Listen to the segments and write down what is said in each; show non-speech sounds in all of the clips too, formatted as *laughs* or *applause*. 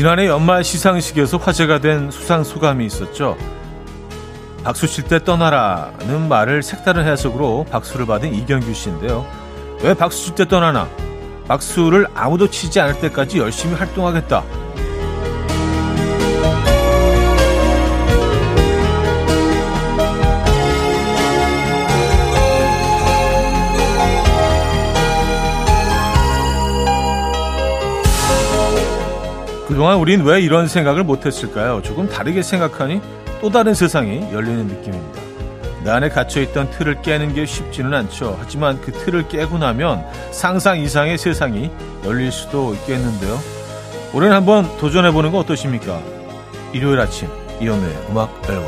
지난해 연말 시상식에서 화제가 된 수상 소감이 있었죠. 박수 칠 때 떠나라는 말을 색다른 해석으로 박수를 받은 이경규 씨인데요. 왜 박수 칠 때 떠나나? 박수를 아무도 치지 않을 때까지 열심히 활동하겠다. 그동안 우린 왜 이런 생각을 못했을까요? 조금 다르게 생각하니 또 다른 세상이 열리는 느낌입니다. 내 안에 갇혀있던 틀을 깨는 게 쉽지는 않죠. 하지만 그 틀을 깨고 나면 상상 이상의 세상이 열릴 수도 있겠는데요. 올해는 한번 도전해보는 거 어떠십니까? 일요일 아침 이연우의 음악 앨범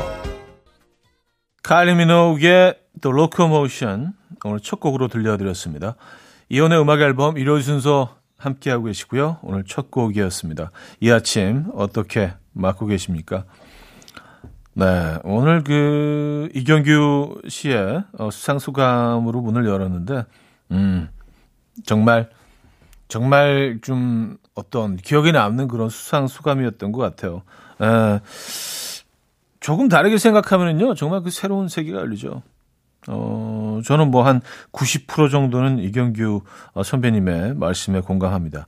카일리 미노의 The Locomotion 오늘 첫 곡으로 들려드렸습니다. 이연우의 음악 앨범 일요일 순서 함께하고 계시고요. 오늘 첫 곡이었습니다. 이 아침 어떻게 맞고 계십니까? 네, 오늘 그 이경규 씨의 어, 수상 소감으로 문을 열었는데, 음, 정말 정말 좀 어떤 기억에 남는 그런 수상 소감이었던 것 같아요. 에, 조금 다르게 생각하면은요, 정말 그 새로운 세계가 열리죠. 어, 저는 뭐 한 90% 정도는 이경규 어, 선배님의 말씀에 공감합니다.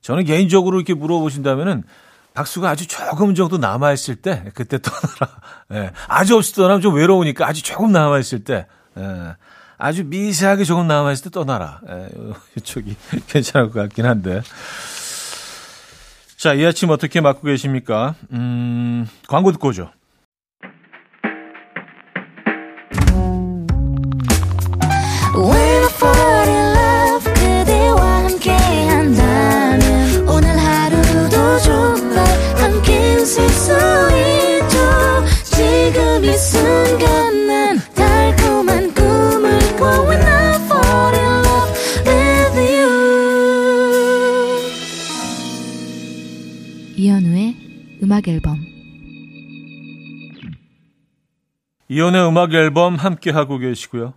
저는 개인적으로 이렇게 물어보신다면은 박수가 아주 조금 정도 남아있을 때, 그때 떠나라. *laughs* 예, 아주 없이 떠나면 좀 외로우니까 아주 조금 남아있을 때, 예, 아주 미세하게 조금 남아있을 때 떠나라. 예, *laughs* 이쪽이 *laughs* 괜찮을 것 같긴 한데. 자, 이 아침 어떻게 맞고 계십니까? 음, 광고 듣고 오죠. 음악 앨범 이연의 음악 앨범 함께 하고 계시고요.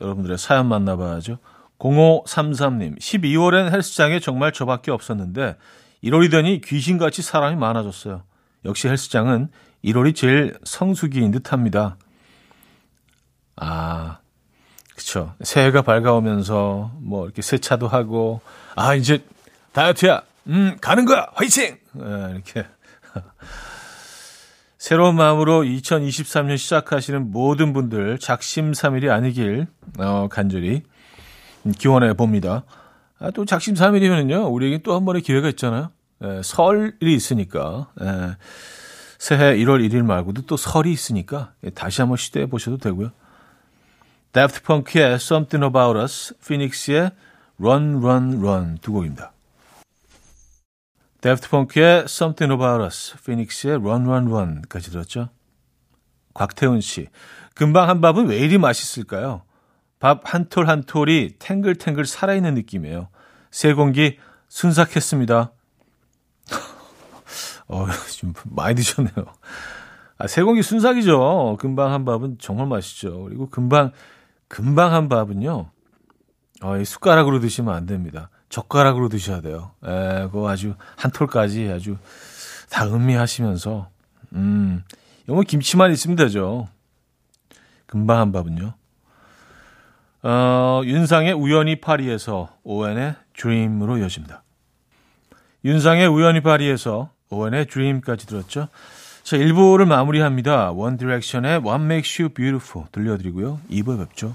여러분들의 사연 만나봐야죠. 0533님, 12월엔 헬스장에 정말 저밖에 없었는데 1월이 되니 귀신같이 사람이 많아졌어요. 역시 헬스장은 1월이 제일 성수기인 듯합니다. 아, 그쵸. 새해가 밝아오면서 뭐 이렇게 세차도 하고 아 이제 다이어트야. 음 가는 거야. 화이팅. 네, 이렇게 *laughs* 새로운 마음으로 2023년 시작하시는 모든 분들 작심삼일이 아니길 어, 간절히 기원해 봅니다. 아, 또 작심삼일이면요 우리에게 또 한 번의 기회가 있잖아요. 에, 예, 설이 있으니까 에, 예, 새해 1월 1일 말고도 또 설이 있으니까 예, 다시 한번 시도해 보셔도 되고요. Daft Punk의 Something About Us, Phoenix의 Run Run Run 두 곡입니다. Daft Punk의 Something About Us, Phoenix의 Run Run Run까지 들었죠. 곽태훈 씨, 금방 한 밥은 왜 이리 맛있을까요? 밥 한 톨 한 톨이 탱글탱글 살아있는 느낌이에요. 세 공기 순삭했습니다. *laughs* 어, 좀 많이 드셨네요. 아, 세 공기 순삭이죠. 금방 한 밥은 정말 맛있죠. 그리고 금방, 금방 한 밥은요, 어, 숟가락으로 드시면 안 됩니다. 젓가락으로 드셔야 돼요. 에, 그거 아주 한 톨까지 아주 다 음미하시면서, 음, 이거 김치만 있으면 되죠. 금방 한 밥은요. 어, 윤상의 우연히 파리에서 오웬의 드림으로 이어집니다. 윤상의 우연히 파리에서 오웬의 Dream까지 들었죠. 자, 1부를 마무리합니다. One Direction의 What Makes You Beautiful 들려드리고요. 2부에 뵙죠.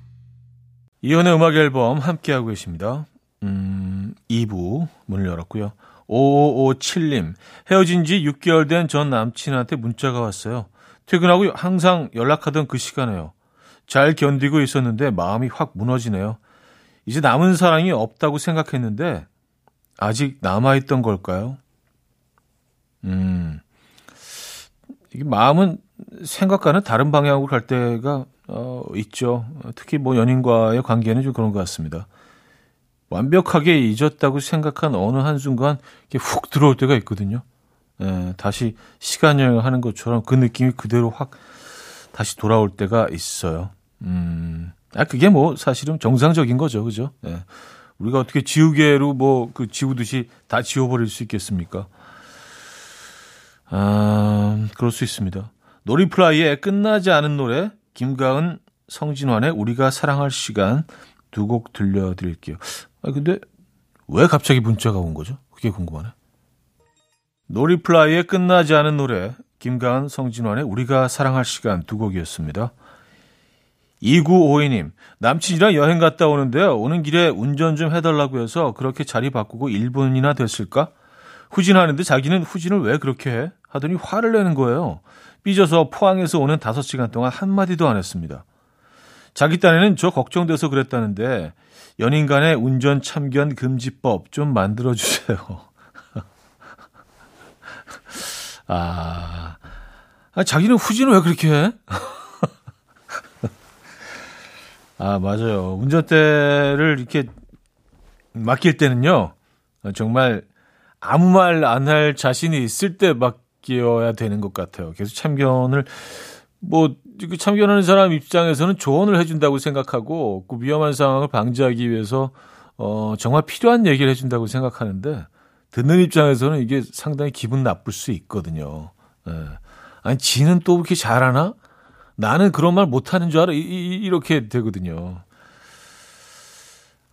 이혼의 음악 앨범 함께하고 계십니다. 음, 2부 문을 열었고요. 5557님, 헤어진 지 6개월 된 전 남친한테 문자가 왔어요. 퇴근하고 항상 연락하던 그 시간에요. 잘 견디고 있었는데 마음이 확 무너지네요. 이제 남은 사랑이 없다고 생각했는데 아직 남아있던 걸까요? 음, 이게 마음은 생각과는 다른 방향으로 갈 때가 어, 있죠. 특히 뭐 연인과의 관계는 좀 그런 것 같습니다. 완벽하게 잊었다고 생각한 어느 한순간 이게 훅 들어올 때가 있거든요. 예, 다시 시간 여행을 하는 것처럼 그 느낌이 그대로 확 다시 돌아올 때가 있어요. 음, 아, 그게 뭐 사실은 정상적인 거죠. 그죠? 예. 우리가 어떻게 지우개로 뭐 그 지우듯이 다 지워버릴 수 있겠습니까? 아, 그럴 수 있습니다. 놀이플라이의 끝나지 않은 노래, 김가은, 성진환의 우리가 사랑할 시간 두 곡 들려드릴게요. 아, 근데 왜 갑자기 문자가 온 거죠? 그게 궁금하네. 놀이플라이의 끝나지 않은 노래, 김가은, 성진환의 우리가 사랑할 시간 두 곡이었습니다. 2952님, 남친이랑 여행 갔다 오는데요. 오는 길에 운전 좀 해달라고 해서 그렇게 자리 바꾸고 1분이나 됐을까? 후진하는데 자기는 후진을 왜 그렇게 해? 하더니 화를 내는 거예요. 삐져서 포항에서 오는 5시간 동안 한마디도 안 했습니다. 자기 딴에는 저 걱정돼서 그랬다는데 연인 간의 운전 참견 금지법 좀 만들어 주세요. *laughs* 아, 아, 자기는 후진을 왜 그렇게 해? *laughs* 아, 맞아요. 운전대를 이렇게 맡길 때는요, 정말 아무 말 안 할 자신이 있을 때 맡겨야 되는 것 같아요. 계속 참견을, 뭐, 그 참견하는 사람 입장에서는 조언을 해준다고 생각하고, 그 위험한 상황을 방지하기 위해서, 어, 정말 필요한 얘기를 해준다고 생각하는데, 듣는 입장에서는 이게 상당히 기분 나쁠 수 있거든요. 예. 아니, 지는 또 그렇게 잘하나? 나는 그런 말 못하는 줄 알아. 이, 이, 이렇게 되거든요.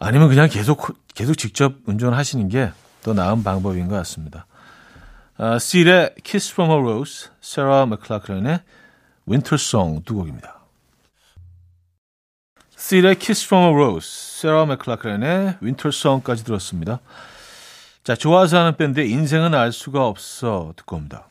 아니면 그냥 계속, 계속 직접 운전하시는 게 더 나은 방법인 것 같습니다. 아, 실의 Kiss from a Rose, 세라 맥클라크런의 Winter Song 두 곡입니다. Seal의 Kiss from a Rose, Sarah McLachlan의 Winter Song까지 들었습니다. 자, 좋아서 하는 밴드 인생은 알 수가 없어 듣고 옵니다.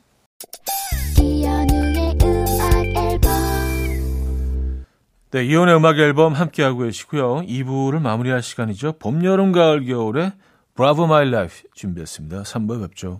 네, 이현우의 음악 앨범 함께하고 계시고요. 2부를 마무리할 시간이죠. 봄, 여름, 가을, 겨울에 Bravo My Life 준비했습니다. 3부에 뵙죠.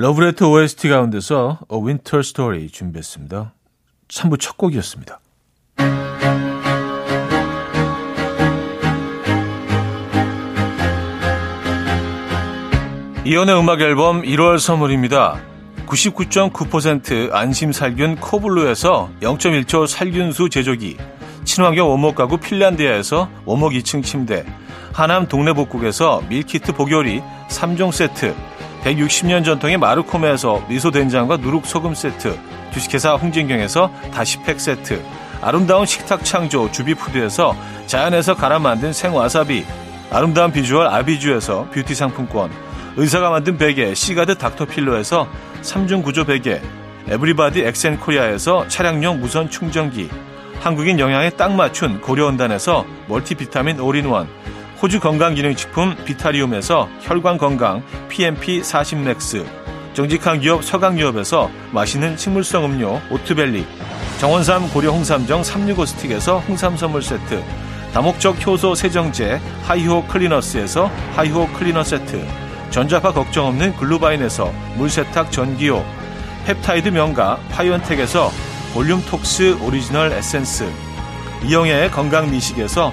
러브레터 OST 가운데서 A Winter Story 준비했습니다. 3부 첫 곡이었습니다. 이연의 음악 앨범 1월 선물입니다. 99.9% 안심 살균 코블루에서 0.1초 살균수 제조기, 친환경 원목 가구 핀란디아에서 원목 2층 침대, 하남 동네복국에서 밀키트 보요리 3종 세트, 160년 전통의 마르코메에서 미소된장과 누룩소금 세트, 주식회사 홍진경에서 다시팩 세트, 아름다운 식탁 창조 주비푸드에서 자연에서 갈아 만든 생와사비, 아름다운 비주얼 아비주에서 뷰티 상품권, 의사가 만든 베개 시가드 닥터필로에서 3중 구조 베개 에브리바디 엑센코리아에서 차량용 무선 충전기 한국인 영양에 딱 맞춘 고려원단에서 멀티비타민 올인원 호주 건강기능식품 비타리움에서 혈관건강 PMP 40 맥스 정직한 기업 서강유업에서 맛있는 식물성 음료 오트벨리 정원삼 고려 홍삼정 365 스틱에서 홍삼 선물 세트 다목적 효소 세정제 하이호 클리너스에서 하이호 클리너 세트 전자파 걱정 없는 글루바인에서 물세탁 전기요, 펩타이드 명가 파이언텍에서 볼륨톡스 오리지널 에센스, 이영애의 건강 미식에서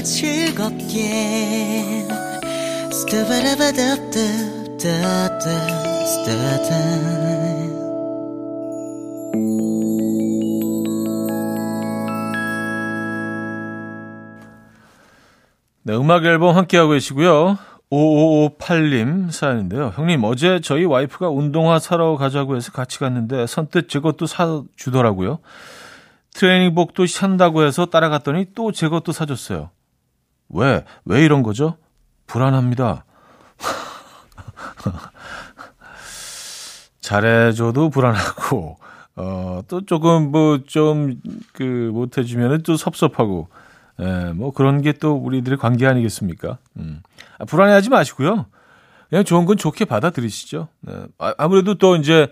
느껴 즐겁게 네, 음악 앨범 함께하고 계시고요. 5558님 사연인데요. 형님, 어제 저희 와이프가 운동화 사러 가자고 해서 같이 갔는데 선뜻 제 것도 사주더라고요. 트레이닝복도 산다고 해서 따라갔더니 또 제 것도 사줬어요. 왜? 왜 이런 거죠? 불안합니다. *laughs* 잘해줘도 불안하고, 어, 또 조금 뭐 좀 그 못해주면은 또 섭섭하고, 예, 뭐 그런 게 또 우리들의 관계 아니겠습니까? 음. 아, 불안해하지 마시고요. 그냥 좋은 건 좋게 받아들이시죠. 네. 아, 아무래도 또 이제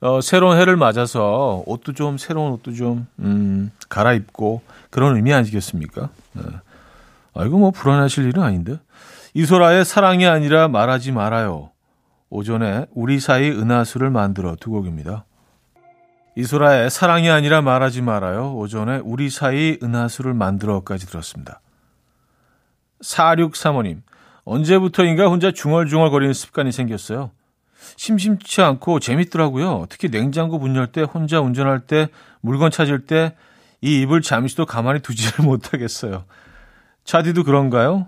어, 새로운 해를 맞아서 옷도 좀 새로운 옷도 좀 음, 갈아입고 그런 의미 아니겠습니까? 네. 아 이거 뭐 불안하실 일은 아닌데. 이소라의 사랑이 아니라 말하지 말아요. 오전에 우리 사이 은하수를 만들어 두 곡입니다. 이소라의 사랑이 아니라 말하지 말아요. 오전에 우리 사이 은하수를 만들어까지 들었습니다. 4635님, 언제부터인가 혼자 중얼중얼거리는 습관이 생겼어요. 심심치 않고 재밌더라고요. 특히 냉장고 문 열 때, 혼자 운전할 때, 물건 찾을 때, 이 입을 잠시도 가만히 두지를 *laughs* 못하겠어요. 차디도 그런가요?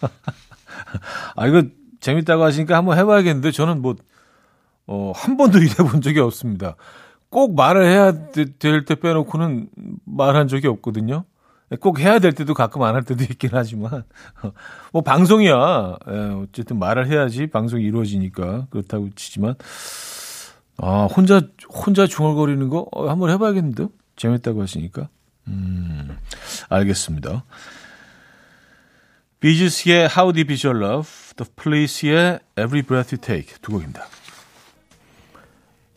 *laughs* 아, 이거 재밌다고 하시니까 한번 해봐야겠는데, 저는 뭐, 어, 한 번도 이래본 적이 없습니다. 꼭 말을 해야 될 때 빼놓고는 말한 적이 없거든요. 꼭 해야 될 때도 가끔 안 할 때도 있긴 하지만 *laughs* 뭐 방송이야 예, 어쨌든 말을 해야지 방송이 이루어지니까 그렇다고 치지만 아 혼자 혼자 중얼거리는 거 어, 한번 해봐야겠는데 재밌다고 하시니까 음 알겠습니다. 비지스의 How Deep Is Your Love, The Police의 Every Breath You Take 두 곡입니다.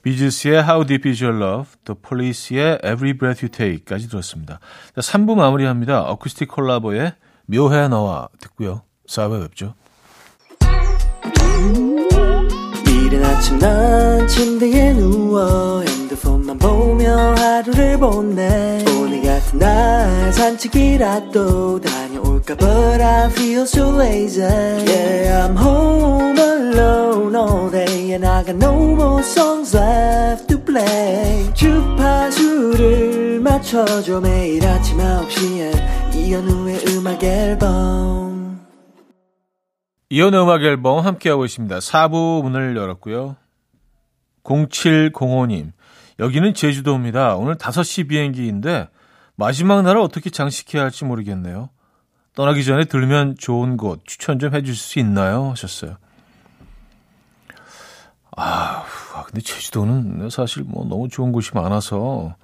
비즈스의 How Deep Is Your Love, The Police의 Every Breath You Take까지 들었습니다. 3부 마무리합니다. 어쿠스틱 콜라보의 묘해 너와 듣고요. 4부에 뵙죠. 이른 아침 난 침대에 누워 핸드폰만 보며 하루를 보내 오늘 같은 날 산책이라도 다 볼까 But I feel so lazy. Yeah I'm home alone all day And I got no more songs left to play. 주파수를 맞춰줘 매일 아침 9시에 이현우의 음악 앨범. 이현우의 음악 앨범 함께하고 있습니다. 4부 문을 열었고요. 0705님 여기는 제주도입니다. 오늘 5시 비행기인데 마지막 날을 어떻게 장식해야 할지 모르겠네요. 떠나기 전에 들면 좋은 곳 추천 좀 해주실 수 있나요? 하셨어요. 아, 근데 제주도는 사실 뭐 너무 좋은 곳이 많아서,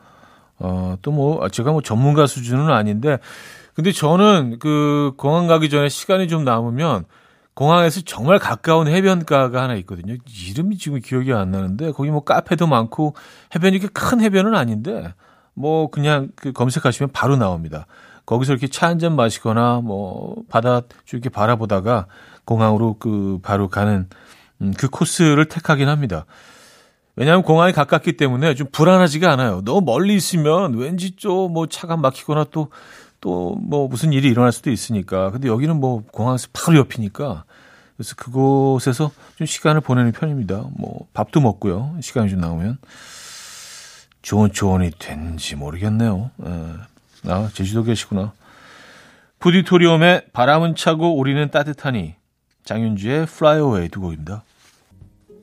어, 또 뭐, 제가 뭐 전문가 수준은 아닌데, 근데 저는 그 공항 가기 전에 시간이 좀 남으면 공항에서 정말 가까운 해변가가 하나 있거든요. 이름이 지금 기억이 안 나는데, 거기 뭐 카페도 많고, 해변이 이렇게 큰 해변은 아닌데, 뭐 그냥 그 검색하시면 바로 나옵니다. 거기서 이렇게 차 한 잔 마시거나 뭐 바다 쭉 이렇게 바라보다가 공항으로 그 바로 가는 음, 그 코스를 택하긴 합니다. 왜냐하면 공항이 가깝기 때문에 좀 불안하지가 않아요. 너무 멀리 있으면 왠지 좀 뭐 차가 막히거나 또 또 뭐 무슨 일이 일어날 수도 있으니까. 근데 여기는 뭐 공항에서 바로 옆이니까 그래서 그곳에서 좀 시간을 보내는 편입니다. 뭐 밥도 먹고요. 시간이 좀 나오면 좋은 조언이 된지 모르겠네요. 에. 예. 아, 제주도 계시구나. 푸디토리움의 바람은 차고 우리는 따뜻하니 장윤주의 Fly Away 두 곡입니다.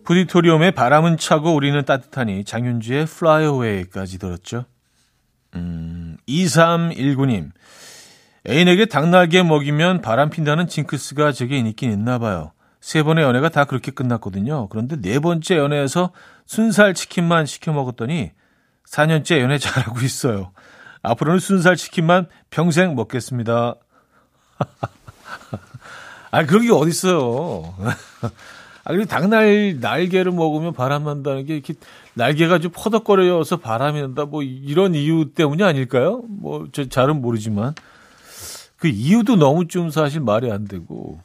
푸디토리움의 바람은 차고 우리는 따뜻하니 장윤주의 Fly Away까지 들었죠. 음, 2319님. 애인에게 닭날개 먹이면 바람 핀다는 징크스가 제게 있긴 있나 봐요. 세 번의 연애가 다 그렇게 끝났거든요. 그런데 네 번째 연애에서 순살 치킨만 시켜 먹었더니 4년째 연애 잘하고 있어요. 앞으로는 순살 치킨만 평생 먹겠습니다. *laughs* 아, 그런 게 어딨어요. *laughs* 아, 그리고 닭날, 날개를 먹으면 바람 난다는 게 이렇게 날개가 좀 퍼덕거려서 바람이 난다, 뭐 이런 이유 때문이 아닐까요? 뭐, 저 잘은 모르지만. 그 이유도 너무 좀 사실 말이 안 되고.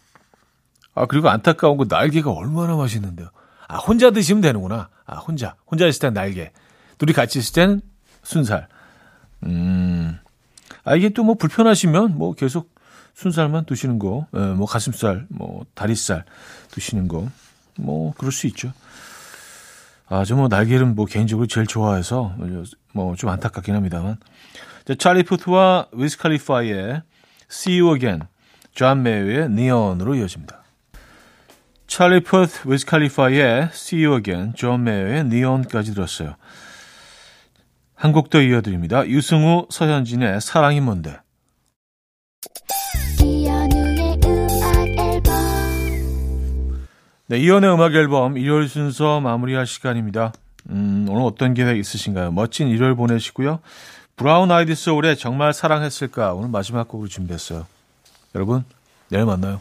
아, 그리고 안타까운 거 날개가 얼마나 맛있는데요. 아, 혼자 드시면 되는구나. 아, 혼자. 혼자 있을 땐 날개. 둘이 같이 있을 때는 순살. 음. 아, 이게 또 뭐 불편하시면 뭐 계속 순살만 드시는 거, 예, 뭐 가슴살, 뭐 다리살 드시는 거, 뭐 그럴 수 있죠. 아, 저 뭐 날개는 뭐 개인적으로 제일 좋아해서 뭐 좀 안타깝긴 합니다만. 자, 찰리 푸트와 위스 칼리파의 See You Again, John Mayer의 Neon으로 이어집니다. 찰리 푸트, 위스 칼리파의 See You Again, John Mayer의 Neon까지 들었어요. 한 곡 더 이어드립니다. 유승우, 서현진의 사랑이 뭔데. 이연우의 음악 앨범 네, 이연의 음악 앨범 일요일 순서 마무리할 시간입니다. 음, 오늘 어떤 계획 있으신가요? 멋진 일요일 보내시고요. 브라운 아이디 소울의 정말 사랑했을까 오늘 마지막 곡으로 준비했어요. 여러분, 내일 만나요.